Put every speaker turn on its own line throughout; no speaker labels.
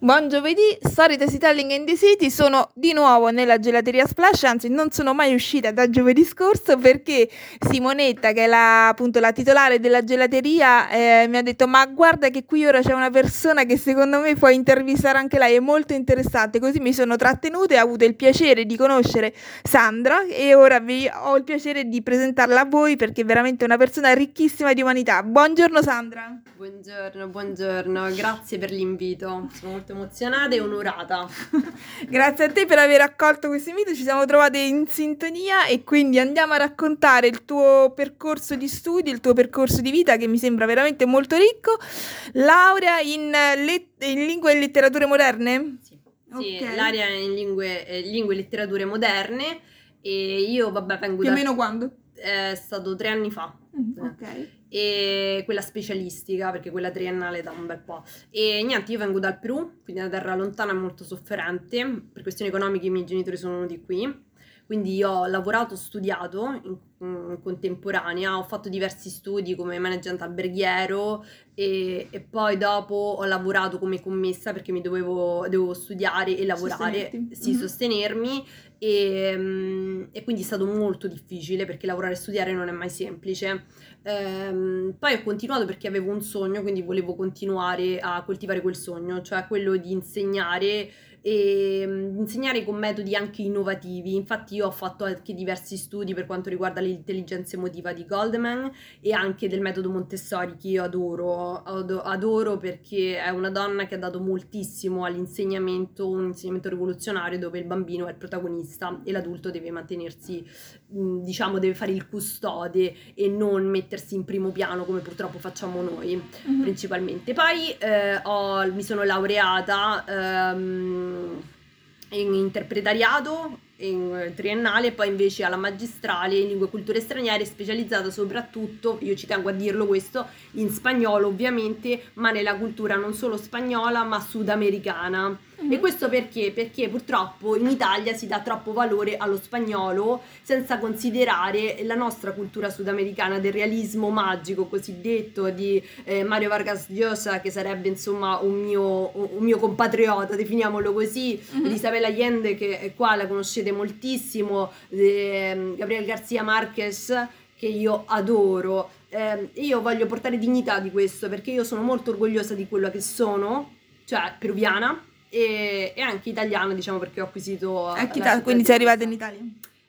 Buon giovedì, Storytelling in the City, sono di nuovo nella gelateria Splash, anzi non sono mai uscita da giovedì scorso perché Simonetta, che è la, appunto la titolare della gelateria, eh, mi ha detto ma guarda che qui ora c'è una persona che secondo me puoi intervistare anche lei, è molto interessante, così mi sono trattenuta e ho avuto il piacere di conoscere Sandra e ora vi ho il piacere di presentarla a voi perché è veramente una persona ricchissima di umanità. Buongiorno Sandra.
Buongiorno, buongiorno, grazie per l'invito, sono molto emozionata e onorata.
grazie a te per aver accolto questo invito, ci siamo trovate in sintonia e quindi andiamo a raccontare il tuo percorso di studi, il tuo percorso di vita che mi sembra veramente molto ricco. Laurea in, let- in lingue e letterature moderne?
Sì, sì okay. in lingue, eh, lingue, e letterature moderne e io vabbè vengo
Più da... o meno quando?
È stato tre anni fa.
Mm, ok
e quella specialistica perché quella triennale da un bel po'. E niente, io vengo dal Perù, quindi una terra lontana e molto sofferente. Per questioni economiche i miei genitori sono venuti qui. Quindi io ho lavorato, studiato in, in contemporanea, ho fatto diversi studi come management alberghiero e, e, poi dopo ho lavorato come commessa perché mi dovevo, dovevo studiare e lavorare, sì, mm-hmm. sostenermi e, mm, e, quindi è stato molto difficile perché lavorare e studiare non è mai semplice. Ehm, poi ho continuato perché avevo un sogno, quindi volevo continuare a coltivare quel sogno, cioè quello di insegnare e mm, insegnare con metodi anche innovativi. Infatti io ho fatto anche diversi studi per quanto riguarda l'intelligenza emotiva di Goldman e anche del metodo Montessori che io adoro, adoro perché è una donna che ha dato moltissimo all'insegnamento, un insegnamento rivoluzionario dove il bambino è il protagonista e l'adulto deve mantenersi, mm, diciamo, deve fare il custode e non mettersi in primo piano come purtroppo facciamo noi mm-hmm. principalmente. Poi eh, ho, mi sono laureata ehm, in interpretariato in triennale e poi invece alla magistrale in lingue e culture straniere specializzata soprattutto, io ci tengo a dirlo questo, in spagnolo ovviamente, ma nella cultura non solo spagnola ma sudamericana. Mm-hmm. E questo perché? Perché purtroppo in Italia si dà troppo valore allo spagnolo senza considerare la nostra cultura sudamericana del realismo magico cosiddetto di eh, Mario Vargas Llosa che sarebbe insomma un mio, un mio compatriota, definiamolo così, mm-hmm. di Isabella Allende che è qua la conoscete moltissimo, eh, Gabriel Garcia Marquez che io adoro. Eh, io voglio portare dignità di questo perché io sono molto orgogliosa di quello che sono, cioè peruviana, e, e anche italiana, diciamo, perché ho acquisito...
Ita- quindi sei arrivata in Italia?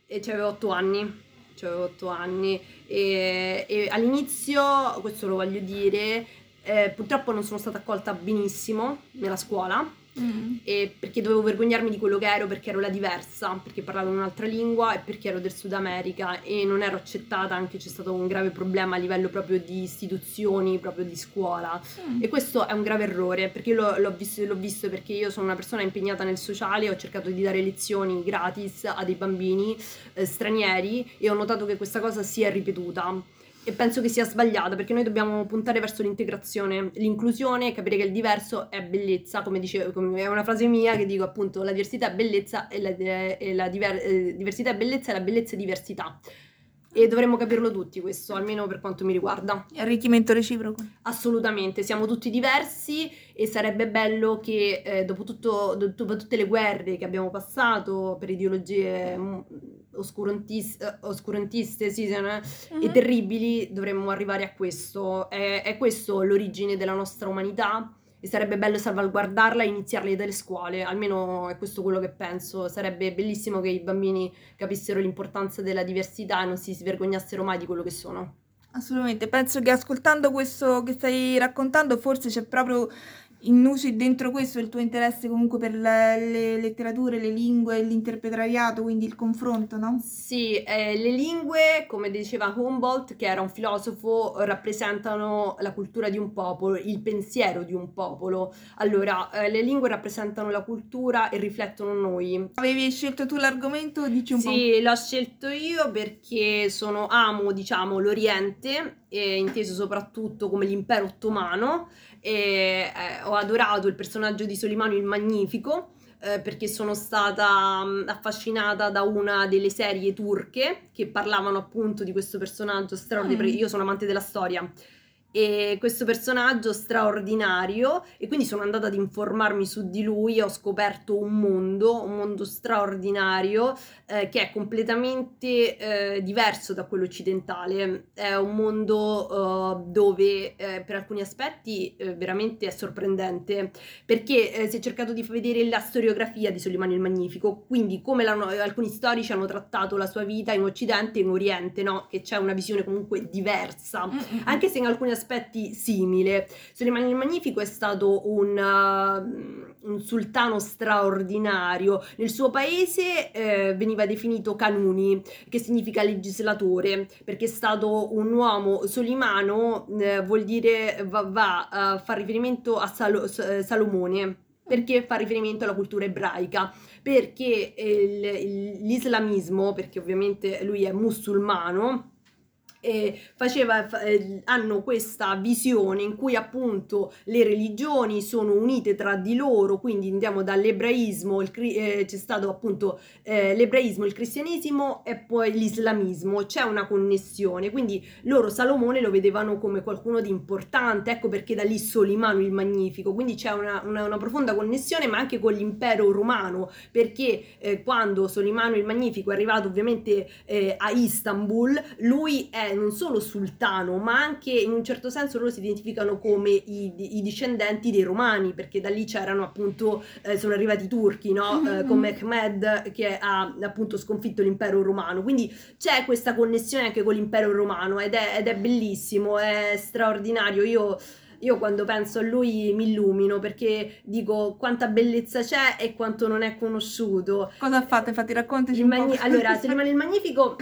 E c'avevo otto anni, c'avevo otto anni. E, e, all'inizio, questo lo voglio dire, eh, purtroppo non sono stata accolta benissimo nella scuola Mm. perché dovevo vergognarmi di quello che ero perché ero la diversa, perché parlavo un'altra lingua e perché ero del Sud America e non ero accettata, anche c'è stato un grave problema a livello proprio di istituzioni, proprio di scuola mm. e questo è un grave errore perché l'ho, l'ho, visto, l'ho visto perché io sono una persona impegnata nel sociale, ho cercato di dare lezioni gratis a dei bambini eh, stranieri e ho notato che questa cosa si è ripetuta e penso che sia sbagliata perché noi dobbiamo puntare verso l'integrazione, l'inclusione, capire che il diverso è bellezza, come dicevo, è una frase mia che dico appunto la diversità è bellezza e la, e la diver, eh, diversità è bellezza e la bellezza è diversità. E dovremmo capirlo tutti questo, almeno per quanto mi riguarda.
Arricchimento reciproco.
Assolutamente, siamo tutti diversi e sarebbe bello che eh, dopo, tutto, dopo tutte le guerre che abbiamo passato per ideologie mm, oscurantiste, oscurantiste sì, uh-huh. e terribili, dovremmo arrivare a questo. È, è questo l'origine della nostra umanità e sarebbe bello salvaguardarla e iniziarla dalle scuole, almeno è questo quello che penso. Sarebbe bellissimo che i bambini capissero l'importanza della diversità e non si vergognassero mai di quello che sono.
Assolutamente, penso che ascoltando questo che stai raccontando forse c'è proprio Innusi dentro questo il tuo interesse comunque per le, le letterature, le lingue, l'interpretariato, quindi il confronto, no?
Sì, eh, le lingue, come diceva Humboldt, che era un filosofo, rappresentano la cultura di un popolo, il pensiero di un popolo. Allora, eh, le lingue rappresentano la cultura e riflettono noi.
Avevi scelto tu l'argomento? Dici un
sì,
po'.
Sì, l'ho scelto io perché sono, amo, diciamo, l'Oriente, eh, inteso soprattutto come l'impero ottomano, e eh, ho adorato il personaggio di Solimano il Magnifico eh, perché sono stata mm, affascinata da una delle serie turche che parlavano appunto di questo personaggio straordinario, mm. io sono amante della storia e questo personaggio straordinario e quindi sono andata ad informarmi su di lui e ho scoperto un mondo, un mondo straordinario eh, che è completamente eh, diverso da quello occidentale, è un mondo uh, dove eh, per alcuni aspetti eh, veramente è sorprendente perché eh, si è cercato di vedere la storiografia di Solimano il Magnifico, quindi come alcuni storici hanno trattato la sua vita in Occidente e in Oriente, no? che c'è una visione comunque diversa, mm-hmm. anche se in alcuni aspetti simile. Solimano il Magnifico è stato un, uh, un sultano straordinario, nel suo paese eh, veniva definito Canuni, che significa legislatore, perché è stato un uomo solimano, eh, vuol dire va, va a far riferimento a Salo, eh, Salomone perché fa riferimento alla cultura ebraica, perché il, il, l'islamismo, perché ovviamente lui è musulmano, eh, faceva, eh, hanno questa visione in cui appunto le religioni sono unite tra di loro, quindi andiamo dall'ebraismo, il, eh, c'è stato appunto eh, l'ebraismo, il cristianesimo e poi l'islamismo, c'è una connessione, quindi loro Salomone lo vedevano come qualcuno di importante, ecco perché da lì Solimano il Magnifico, quindi c'è una, una, una profonda connessione ma anche con l'impero romano, perché eh, quando Solimano il Magnifico è arrivato ovviamente eh, a Istanbul, lui è non solo sultano, ma anche in un certo senso loro si identificano come i, i discendenti dei romani, perché da lì c'erano appunto, eh, sono arrivati i turchi, no? Mm-hmm. Eh, con Mehmed che ha appunto sconfitto l'impero romano. Quindi c'è questa connessione anche con l'impero romano ed è, ed è bellissimo, è straordinario. Io io quando penso a lui mi illumino perché dico quanta bellezza c'è e quanto non è conosciuto.
Cosa ha fatto? Infatti raccontaci un magni-
po'. Allora, se rimane il Magnifico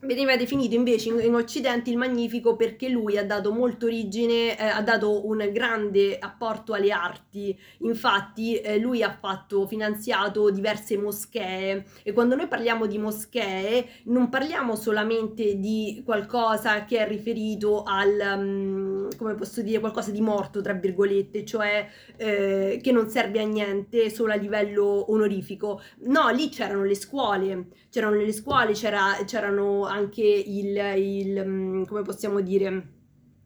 Veniva definito invece in, in, Occidente il Magnifico perché lui ha dato molto origine, eh, ha dato un grande apporto alle arti. Infatti, eh, lui ha fatto finanziato diverse moschee. E quando noi parliamo di moschee, non parliamo solamente di qualcosa che è riferito al, um, come posso dire, qualcosa di morto, tra virgolette, cioè eh, che non serve a niente solo a livello onorifico. No, lì c'erano le scuole, c'erano le scuole, c'era, c'erano anche il, il mm, come possiamo dire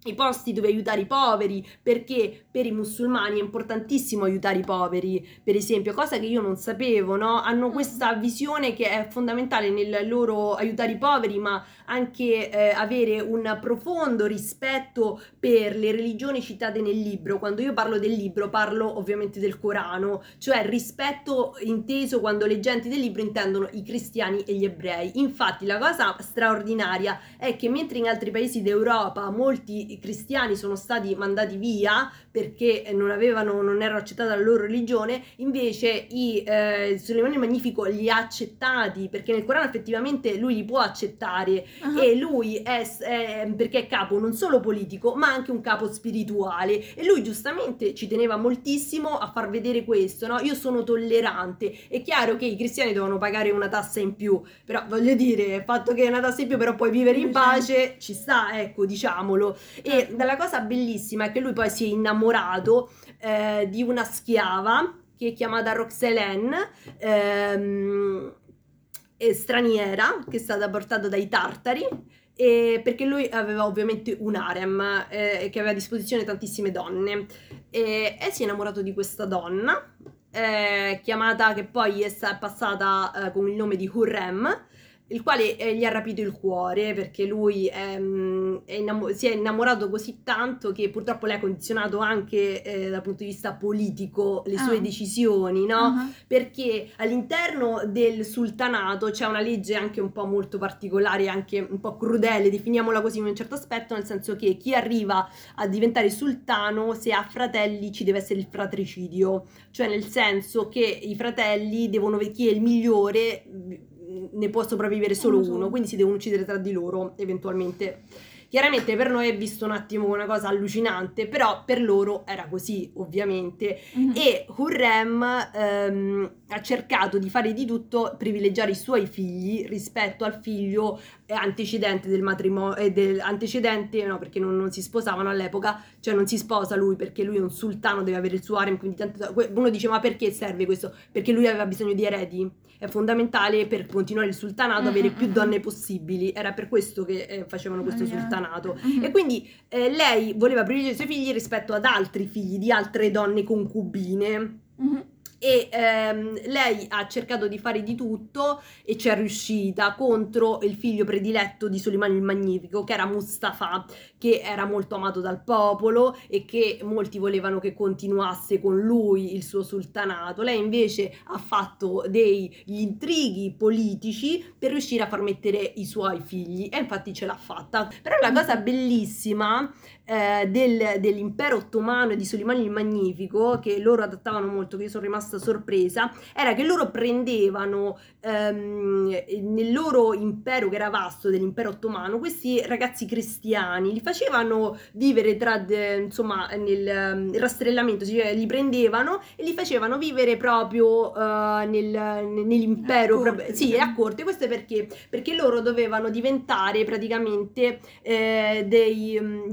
i posti dove aiutare i poveri, perché per i musulmani è importantissimo aiutare i poveri, per esempio, cosa che io non sapevo, no? Hanno mm. questa visione che è fondamentale nel loro aiutare i poveri, ma anche eh, avere un profondo rispetto per le religioni citate nel libro. Quando io parlo del libro, parlo ovviamente del Corano, cioè rispetto inteso quando le genti del libro intendono i cristiani e gli ebrei. Infatti, la cosa straordinaria è che mentre in altri paesi d'Europa molti i cristiani sono stati mandati via perché non avevano, non erano accettati la loro religione, invece i eh, Suleimani Magnifico li ha accettati perché nel Corano effettivamente lui li può accettare uh-huh. e lui è, è, perché è capo non solo politico ma anche un capo spirituale e lui giustamente ci teneva moltissimo a far vedere questo, no? Io sono tollerante, è chiaro che i cristiani devono pagare una tassa in più, però voglio dire, il fatto che è una tassa in più però puoi vivere in pace, ci sta, ecco, diciamolo. E dalla cosa bellissima è che lui poi si è innamorato eh, di una schiava che è chiamata Roxelene, ehm, straniera, che è stata portata dai tartari. E perché lui aveva ovviamente un harem eh, che aveva a disposizione tantissime donne e, e si è innamorato di questa donna eh, chiamata che poi è passata eh, con il nome di Hurrem il quale eh, gli ha rapito il cuore perché lui ehm, è innamo- si è innamorato così tanto che purtroppo lei ha condizionato anche eh, dal punto di vista politico le sue ah. decisioni, no? Uh-huh. Perché all'interno del sultanato c'è una legge anche un po' molto particolare, anche un po' crudele, definiamola così in un certo aspetto, nel senso che chi arriva a diventare sultano, se ha fratelli, ci deve essere il fratricidio, cioè nel senso che i fratelli devono, chi è il migliore ne può sopravvivere solo uno, quindi si devono uccidere tra di loro eventualmente. Chiaramente per noi è visto un attimo una cosa allucinante, però per loro era così, ovviamente. Mm-hmm. E Hurrem ehm, ha cercato di fare di tutto, privilegiare i suoi figli rispetto al figlio antecedente del matrimonio, eh, del, antecedente, no, perché non, non, si sposavano all'epoca, cioè non si sposa lui perché lui è un sultano, deve avere il suo harem, quindi tanto, uno dice ma perché serve questo? Perché lui aveva bisogno di eredi, è fondamentale per continuare il sultanato avere più donne possibili, era per questo che eh, facevano questo sultanato sultanato.
Mhm.
E quindi eh, lei voleva privilegiare i suoi figli rispetto ad altri figli di altre donne concubine. E ehm, lei ha cercato di fare di tutto e ci è riuscita contro il figlio prediletto di Solimano il Magnifico, che era Mustafa, che era molto amato dal popolo e che molti volevano che continuasse con lui il suo sultanato. Lei invece ha fatto degli intrighi politici per riuscire a far mettere i suoi figli e infatti ce l'ha fatta. Però la cosa bellissima eh, del- dell'impero ottomano e di Solimano il Magnifico, che loro adattavano molto, che io sono rimasta sorpresa, era che loro prendevano ehm, nel loro impero, che era vasto, dell'impero ottomano, questi ragazzi cristiani, li facevano vivere tra, de- insomma, nel ehm, rastrellamento, cioè li prendevano e li facevano vivere proprio eh, nel- nell'impero,
A corte,
sì, a corte, questo è perché, perché loro dovevano diventare praticamente eh, dei mm,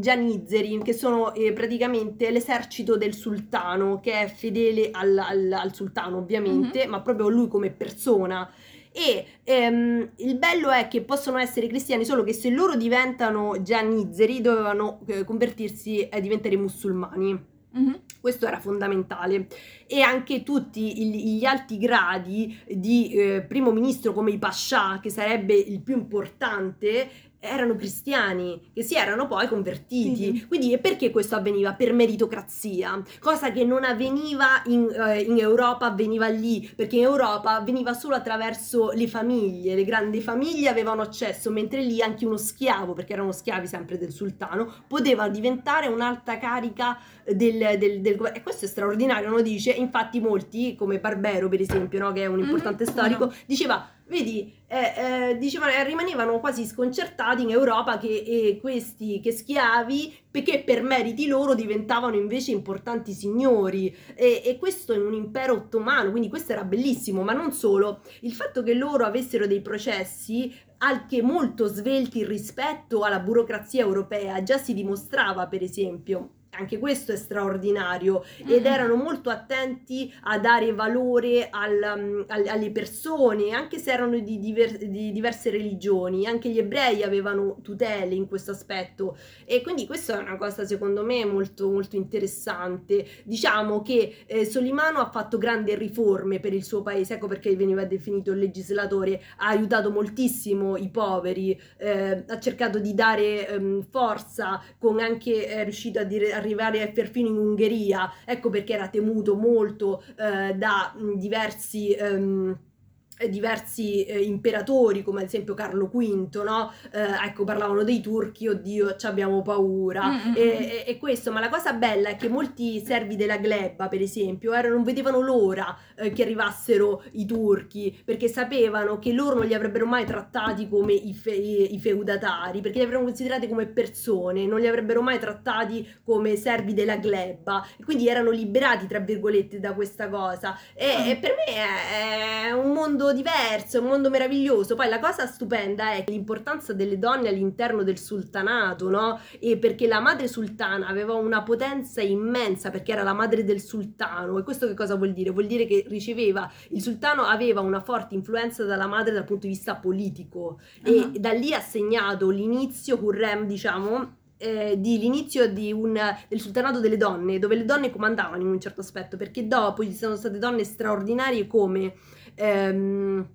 gianizzeri, che sono eh, praticamente l'esercito del sultano, che è fedele al, al- al sultano ovviamente, ma proprio lui come persona. E ehm, il bello è che possono essere cristiani, solo che se loro diventano gianizzeri dovevano eh, convertirsi e diventare musulmani.
Mhm.
Questo era fondamentale. E anche tutti gli alti gradi di eh, primo ministro come i pascià, che sarebbe il più importante, erano cristiani, che si erano poi convertiti.
Sì.
Quindi e perché questo avveniva? Per meritocrazia, cosa che non avveniva in, eh, in Europa, avveniva lì, perché in Europa avveniva solo attraverso le famiglie, le grandi famiglie avevano accesso, mentre lì anche uno schiavo, perché erano schiavi sempre del sultano, poteva diventare un'alta carica del, del, del governo. E questo è straordinario, lo dice. Infatti molti, come Barbero per esempio, no, che è un
Mhm,
importante
come
storico, diceva, vedi, eh, eh, diceva, eh, rimanevano quasi sconcertati in Europa che eh, questi che schiavi, perché per meriti loro diventavano invece importanti signori. E, e questo in un impero ottomano, quindi questo era bellissimo, ma non solo. Il fatto che loro avessero dei processi anche molto svelti rispetto alla burocrazia europea già si dimostrava, per esempio. Anche questo è straordinario ed
Mhm.
erano molto attenti a dare valore al, um, al- alle persone, anche se erano di, diver- di diverse religioni, anche gli ebrei avevano tutele in questo aspetto e quindi questa è una cosa secondo me molto, molto interessante. Diciamo che eh, Solimano ha fatto grandi riforme per il suo paese, ecco perché veniva definito il legislatore, ha aiutato moltissimo i poveri, eh, ha cercato di dare ehm, forza con anche è riuscito a dire- arrivare perfino in Ungheria, ecco perché era temuto molto eh, da diversi... ehm, eh, diversi eh, imperatori come ad esempio Carlo V, no? Eh, ecco parlavano dei turchi, oddio ci abbiamo paura
Mm, mm,
e,
mm.
e- e questo, ma la cosa bella è che molti servi della gleba per esempio erano, non vedevano l'ora eh, che arrivassero i turchi perché sapevano che loro non li avrebbero mai trattati come i, fe- i- feudatari perché li avrebbero considerati come persone, non li avrebbero mai trattati come servi della gleba e quindi erano liberati tra virgolette da questa cosa e, e per me è, è un mondo diverso, è un mondo meraviglioso. Poi la cosa stupenda è l'importanza delle donne all'interno del sultanato, no? E perché la madre sultana aveva una potenza immensa perché era la madre del sultano. E questo che cosa vuol dire? Vuol dire che riceveva, il sultano aveva una forte influenza dalla madre dal punto di vista politico e
Ah.
da lì ha segnato l'inizio, Hurrem, diciamo, eh, di l'inizio di un, del sultanato delle donne, dove le donne comandavano in un certo aspetto, perché dopo ci sono state donne straordinarie come ehm,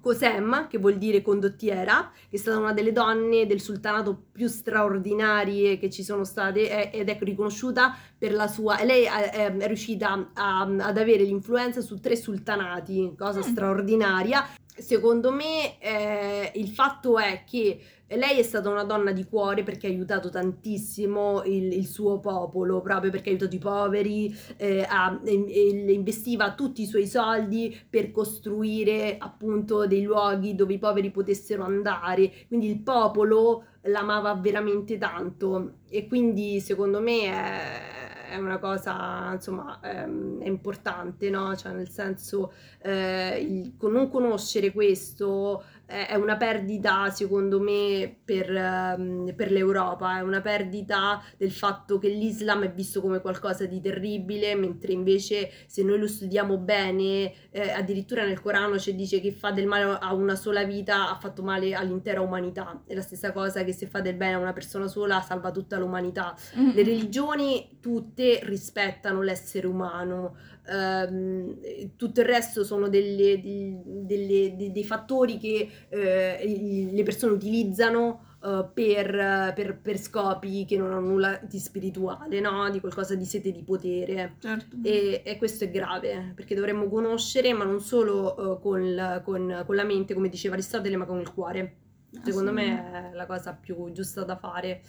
Cosem, che vuol dire condottiera, che è stata una delle donne del sultanato più straordinarie che ci sono state eh, ed è riconosciuta per la sua... Lei è, è- è riuscita a- ad avere l'influenza su tre sultanati, cosa
Mm.
straordinaria. Secondo me eh, il fatto è che lei è stata una donna di cuore perché ha aiutato tantissimo il, il suo popolo, proprio perché ha aiutato i poveri, eh, ha- e- e investiva tutti i suoi soldi per costruire appunto dei luoghi dove i poveri potessero andare. Quindi il popolo l'amava veramente tanto e quindi secondo me è, è una cosa insomma ehm, importante, no? Cioè nel senso eh, il- non conoscere questo è una perdita, secondo me, per, um, per, l'Europa, è una perdita del fatto che l'Islam è visto come qualcosa di terribile, mentre invece se noi lo studiamo bene, eh, addirittura nel Corano ci dice che fa del male a una sola vita ha fatto male all'intera umanità. È la stessa cosa che se fa del bene a una persona sola salva tutta l'umanità. Mm-hmm. Le religioni tutte rispettano l'essere umano. Um, tutto il resto sono delle, delle, delle, dei fattori che uh, le persone utilizzano uh, per, per, per, scopi che non hanno nulla di spirituale, no? di qualcosa di sete di potere. Certo. E, e, questo è grave perché dovremmo conoscere, ma non solo uh, con, con, con la mente, come diceva Aristotele, ma con il cuore. Secondo me è la cosa più giusta da fare.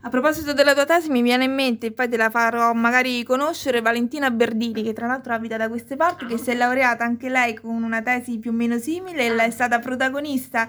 A proposito della tua tesi, mi viene in mente, e poi te la farò magari conoscere, Valentina Berdini, che tra l'altro abita da queste parti, che si è laureata anche lei con una tesi più o meno simile e è stata protagonista.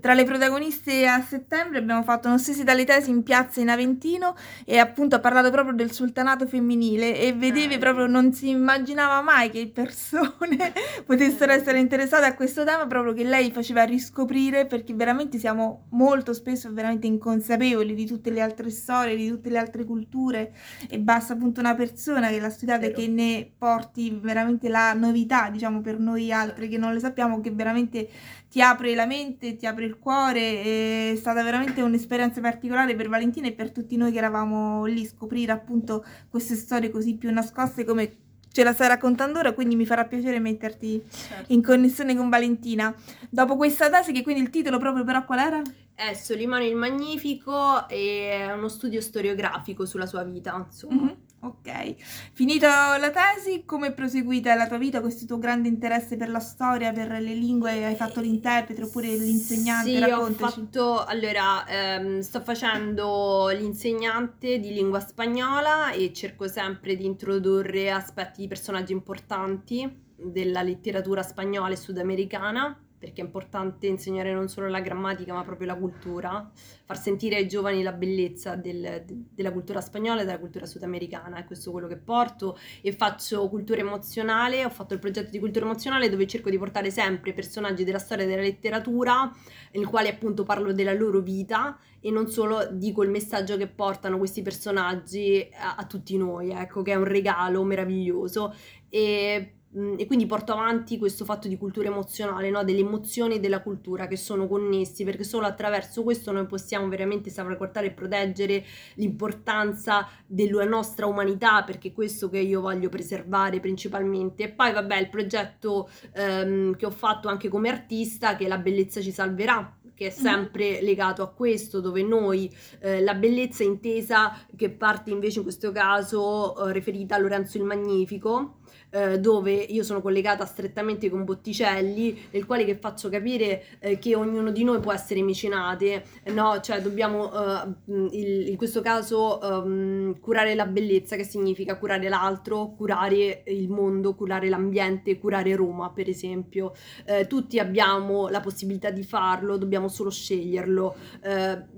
Tra le protagoniste a settembre abbiamo fatto uno stessi dalle tesi in piazza in Aventino e appunto ha parlato proprio del sultanato femminile e vedevi proprio, non si immaginava mai che persone potessero essere interessate a questo tema, proprio che lei faceva riscoprire perché veramente siamo molto spesso veramente inconsapevoli di tutte le altre storie, di tutte le altre culture e basta appunto una persona che l'ha studiata e che ne porti veramente la novità, diciamo per noi altri che non le sappiamo, che veramente ti apre la mente, ti apre il cuore, è stata veramente un'esperienza particolare per Valentina e per tutti noi che eravamo lì, scoprire appunto queste storie così più nascoste come ce la stai raccontando ora, quindi mi farà piacere metterti certo. in connessione con Valentina. Dopo questa tesi, che quindi il titolo proprio però qual era?
È Solimano il Magnifico e uno studio storiografico sulla sua vita, insomma. Mm-hmm.
Ok, finita la tesi, come è proseguita la tua vita, questo tuo grande interesse per la storia, per le lingue, hai fatto l'interprete oppure l'insegnante?
Sì, Raccontaci. ho fatto, allora, ehm, sto facendo l'insegnante di lingua spagnola e cerco sempre di introdurre aspetti di personaggi importanti della letteratura spagnola e sudamericana perché è importante insegnare non solo la grammatica ma proprio la cultura, far sentire ai giovani la bellezza del, de, della cultura spagnola e della cultura sudamericana, è questo quello che porto. E faccio cultura emozionale, ho fatto il progetto di cultura emozionale dove cerco di portare sempre personaggi della storia della letteratura, nel quale appunto parlo della loro vita e non solo dico il messaggio che portano questi personaggi a, a tutti noi, ecco che è un regalo meraviglioso. E e quindi porto avanti questo fatto di cultura emozionale, no? delle emozioni e della cultura che sono connessi, perché solo attraverso questo noi possiamo veramente salvaguardare e proteggere l'importanza della nostra umanità, perché è questo che io voglio preservare principalmente. E poi vabbè, il progetto ehm, che ho fatto anche come artista, che la bellezza ci salverà, che è sempre legato a questo, dove noi eh, la bellezza intesa, che parte invece in questo caso eh, riferita a Lorenzo il Magnifico, eh, dove io sono collegata strettamente con Botticelli, nel quale che faccio capire eh, che ognuno di noi può essere mecenate, no? Cioè dobbiamo eh, il, in questo caso um, curare la bellezza, che significa curare l'altro, curare il mondo, curare l'ambiente, curare Roma, per esempio. Eh, tutti abbiamo la possibilità di farlo, dobbiamo solo sceglierlo.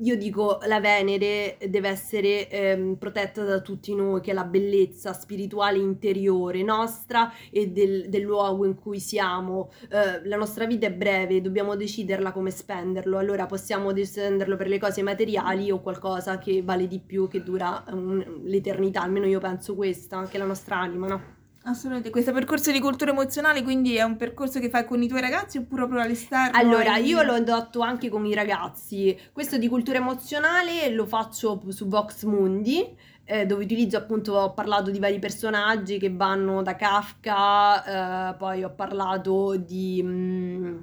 Io dico la Venere deve essere ehm, protetta da tutti noi, che è la bellezza spirituale interiore nostra nostra e del, del luogo in cui siamo. Uh, la nostra vita è breve, dobbiamo deciderla come spenderlo. Allora possiamo spenderlo per le cose materiali o qualcosa che vale di più, che dura um, l'eternità. Almeno io penso questa, anche la nostra anima, no?
Assolutamente, questo percorso di cultura emozionale quindi è un percorso che fai con i tuoi ragazzi oppure proprio all'esterno?
Allora, io l'ho indotto anche con i ragazzi, questo di cultura emozionale lo faccio su Vox Mundi, eh, dove utilizzo appunto, ho parlato di vari personaggi che vanno da Kafka, eh, poi ho parlato di... Mh, mm,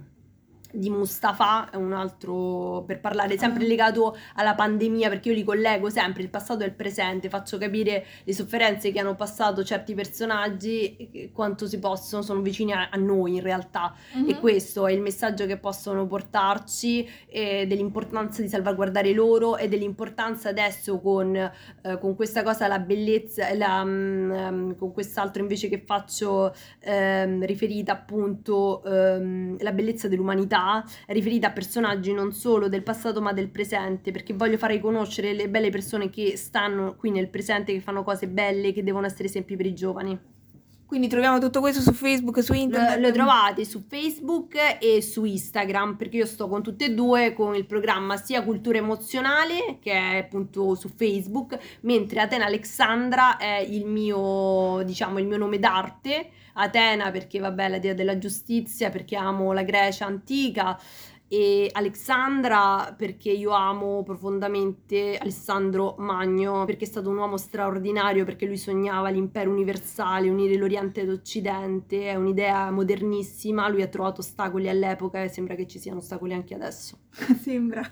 di Mustafa, è un altro per parlare sempre ah. legato alla pandemia, perché io li collego sempre il passato e il presente, faccio capire le sofferenze che hanno passato certi personaggi, quanto si possono, sono vicini a, a noi in realtà. Mm-hmm. E questo è il messaggio che possono portarci eh, dell'importanza di salvaguardare loro e dell'importanza adesso con, eh, con questa cosa, la bellezza, la, um, con quest'altro invece che faccio um, riferita appunto um, la bellezza dell'umanità è riferita a personaggi non solo del passato ma del presente, perché voglio fare conoscere le belle persone che stanno qui nel presente, che fanno cose belle, che devono essere esempi per i giovani.
Quindi troviamo tutto questo su Facebook, su internet.
Lo, lo, trovate su Facebook e su Instagram, perché io sto con tutte e due con il programma sia Cultura Emozionale, che è appunto su Facebook, mentre Atena Alexandra è il mio, diciamo, il mio nome d'arte. Atena perché, vabbè, la dea della giustizia, perché amo la Grecia antica e Alexandra perché io amo profondamente Alessandro Magno perché è stato un uomo straordinario perché lui sognava l'impero universale unire l'Oriente ed Occidente è un'idea modernissima lui ha trovato ostacoli all'epoca e sembra che ci siano ostacoli anche adesso.
Sembra.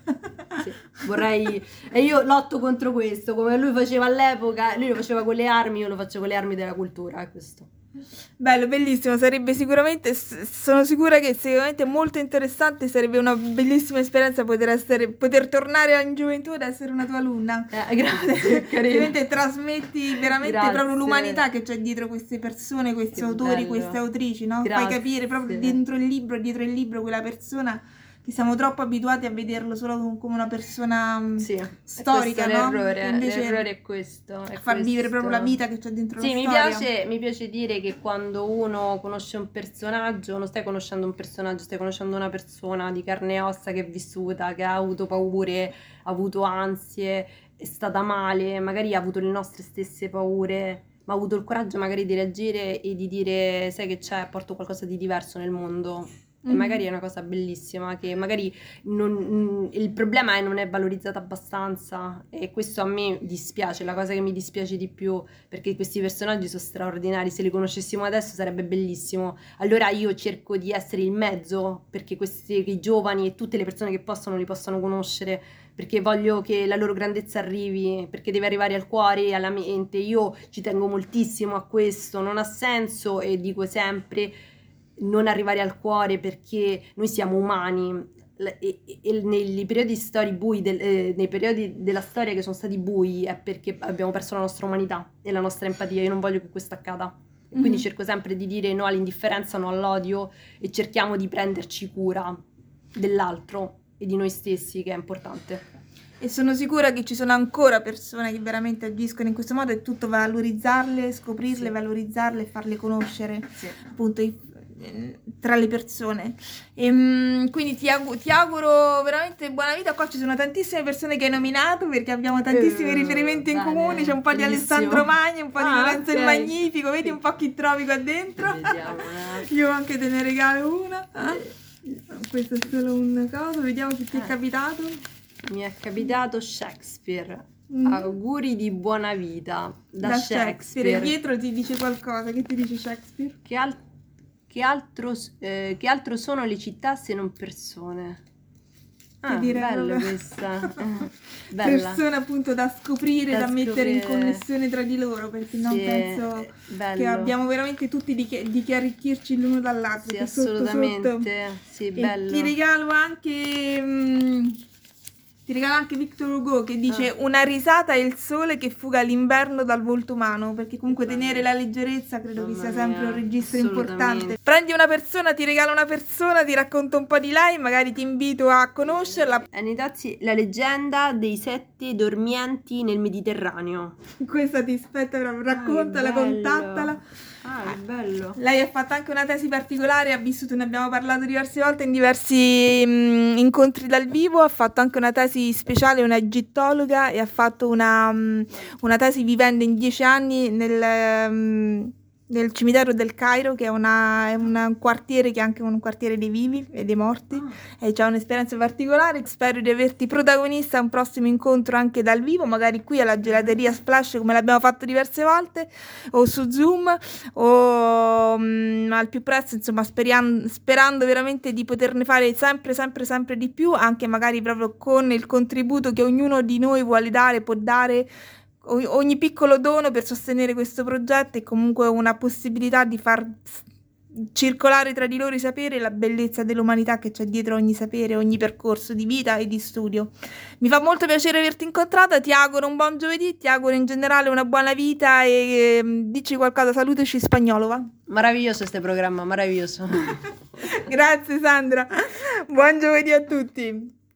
Sì, vorrei e io lotto contro questo come lui faceva all'epoca lui lo faceva con le armi io lo faccio con le armi della cultura è questo
Bello, bellissimo, sarebbe sicuramente, sono sicura che sicuramente molto interessante, sarebbe una bellissima esperienza poter, essere, poter tornare in gioventù ed essere una tua alunna.
Eh, grazie,
Sicuramente trasmetti veramente grazie. proprio l'umanità che c'è dietro queste persone, questi che autori, bello. queste autrici, no? Grazie. Fai capire proprio dentro il libro, dietro il libro quella persona che siamo troppo abituati a vederlo solo come una persona mm, sì, storica,
è
no?
L'errore, Invece l'errore è questo. È
far
questo.
vivere proprio la vita che c'è dentro
sì,
la
mi
storia.
Piace, mi piace dire che quando uno conosce un personaggio, non stai conoscendo un personaggio, stai conoscendo una persona di carne e ossa che è vissuta, che ha avuto paure, ha avuto ansie, è stata male, magari ha avuto le nostre stesse paure ma ha avuto il coraggio magari di reagire e di dire sai che c'è, porto qualcosa di diverso nel mondo e magari è una cosa bellissima che magari non, mm, il problema è non è valorizzata abbastanza e questo a me dispiace, la cosa che mi dispiace di più perché questi personaggi sono straordinari, se li conoscessimo adesso sarebbe bellissimo. Allora io cerco di essere il mezzo perché questi i giovani e tutte le persone che possono li possano conoscere perché voglio che la loro grandezza arrivi, perché deve arrivare al cuore e alla mente. Io ci tengo moltissimo a questo, non ha senso e dico sempre non arrivare al cuore perché noi siamo umani e, e, nei periodi stori bui del, eh, nei periodi della storia che sono stati bui è perché abbiamo perso la nostra umanità e la nostra empatia io non voglio che questo accada quindi mm-hmm. cerco sempre di dire no all'indifferenza no all'odio e cerchiamo di prenderci cura dell'altro e di noi stessi che è importante
e sono sicura che ci sono ancora persone che veramente agiscono in questo modo e tutto valorizzarle, scoprirle, sì. valorizzarle e farle conoscere sì. appunto tra le persone. E, ehm, quindi ti, aug- ti, auguro veramente buona vita. Qua ci sono tantissime persone che hai nominato perché abbiamo tantissimi uh, riferimenti in comune. C'è un po' bellissimo. di Alessandro Magni, un po' di ah, Lorenzo okay. il Magnifico. Vedi un po' chi trovi qua dentro. Vediamo, eh. Io anche te ne regalo una. Eh? Questo è solo un coso. Vediamo che ti è eh. capitato.
Mi è capitato Shakespeare. Mm. Auguri di buona vita da, da Shakespeare. Shakespeare.
Dietro ti dice qualcosa. Che ti dice Shakespeare?
Che altro che altro, eh, che altro sono le città se non persone? Ah, bella questa.
Eh, bella. Persone appunto da scoprire, da, da scoprire. mettere in connessione tra di loro, perché non sì, penso bello. che abbiamo veramente tutti di che, di che arricchirci l'uno dall'altro.
Sì, assolutamente. Sotto, sotto. Sì, bello.
E ti regalo anche... Mh, mm, ti regala anche Victor Hugo che dice ah. una risata è il sole che fuga l'inverno dal volto umano, perché comunque tenere la leggerezza credo che sia sempre un registro importante. Prendi una persona, ti regala una persona, ti racconto un po' di lei, magari ti invito a conoscerla.
Anitazzi, la leggenda dei sette dormienti nel Mediterraneo.
Questa ti aspetta, raccontala, contattala.
Ah, è bello.
Lei ha fatto anche una tesi particolare, ha vissuto, ne abbiamo parlato diverse volte in diversi mh, mm, incontri dal vivo, ha fatto anche una tesi speciale, una egittologa e ha fatto una, mh, mm, una tesi vivendo in dieci anni nel... Mh, mm, nel cimitero del Cairo, che è, una, è un quartiere che è anche un quartiere dei vivi e dei morti, ah. e c'è un'esperienza particolare. Spero di averti protagonista a un prossimo incontro anche dal vivo, magari qui alla gelateria Splash, come l'abbiamo fatto diverse volte, o su Zoom, o um, al più presto, insomma, speriamo, sperando veramente di poterne fare sempre, sempre, sempre di più, anche magari proprio con il contributo che ognuno di noi vuole dare, può dare ogni piccolo dono per sostenere questo progetto è comunque una possibilità di far circolare tra di loro i saperi e la bellezza dell'umanità che c'è dietro ogni sapere, ogni percorso di vita e di studio. Mi fa molto piacere averti incontrata, ti auguro un buon giovedì, ti auguro in generale una buona vita e eh, dici qualcosa, salutaci spagnolo, va?
Maravilloso questo programma, meraviglioso.
Grazie Sandra, buon giovedì a tutti.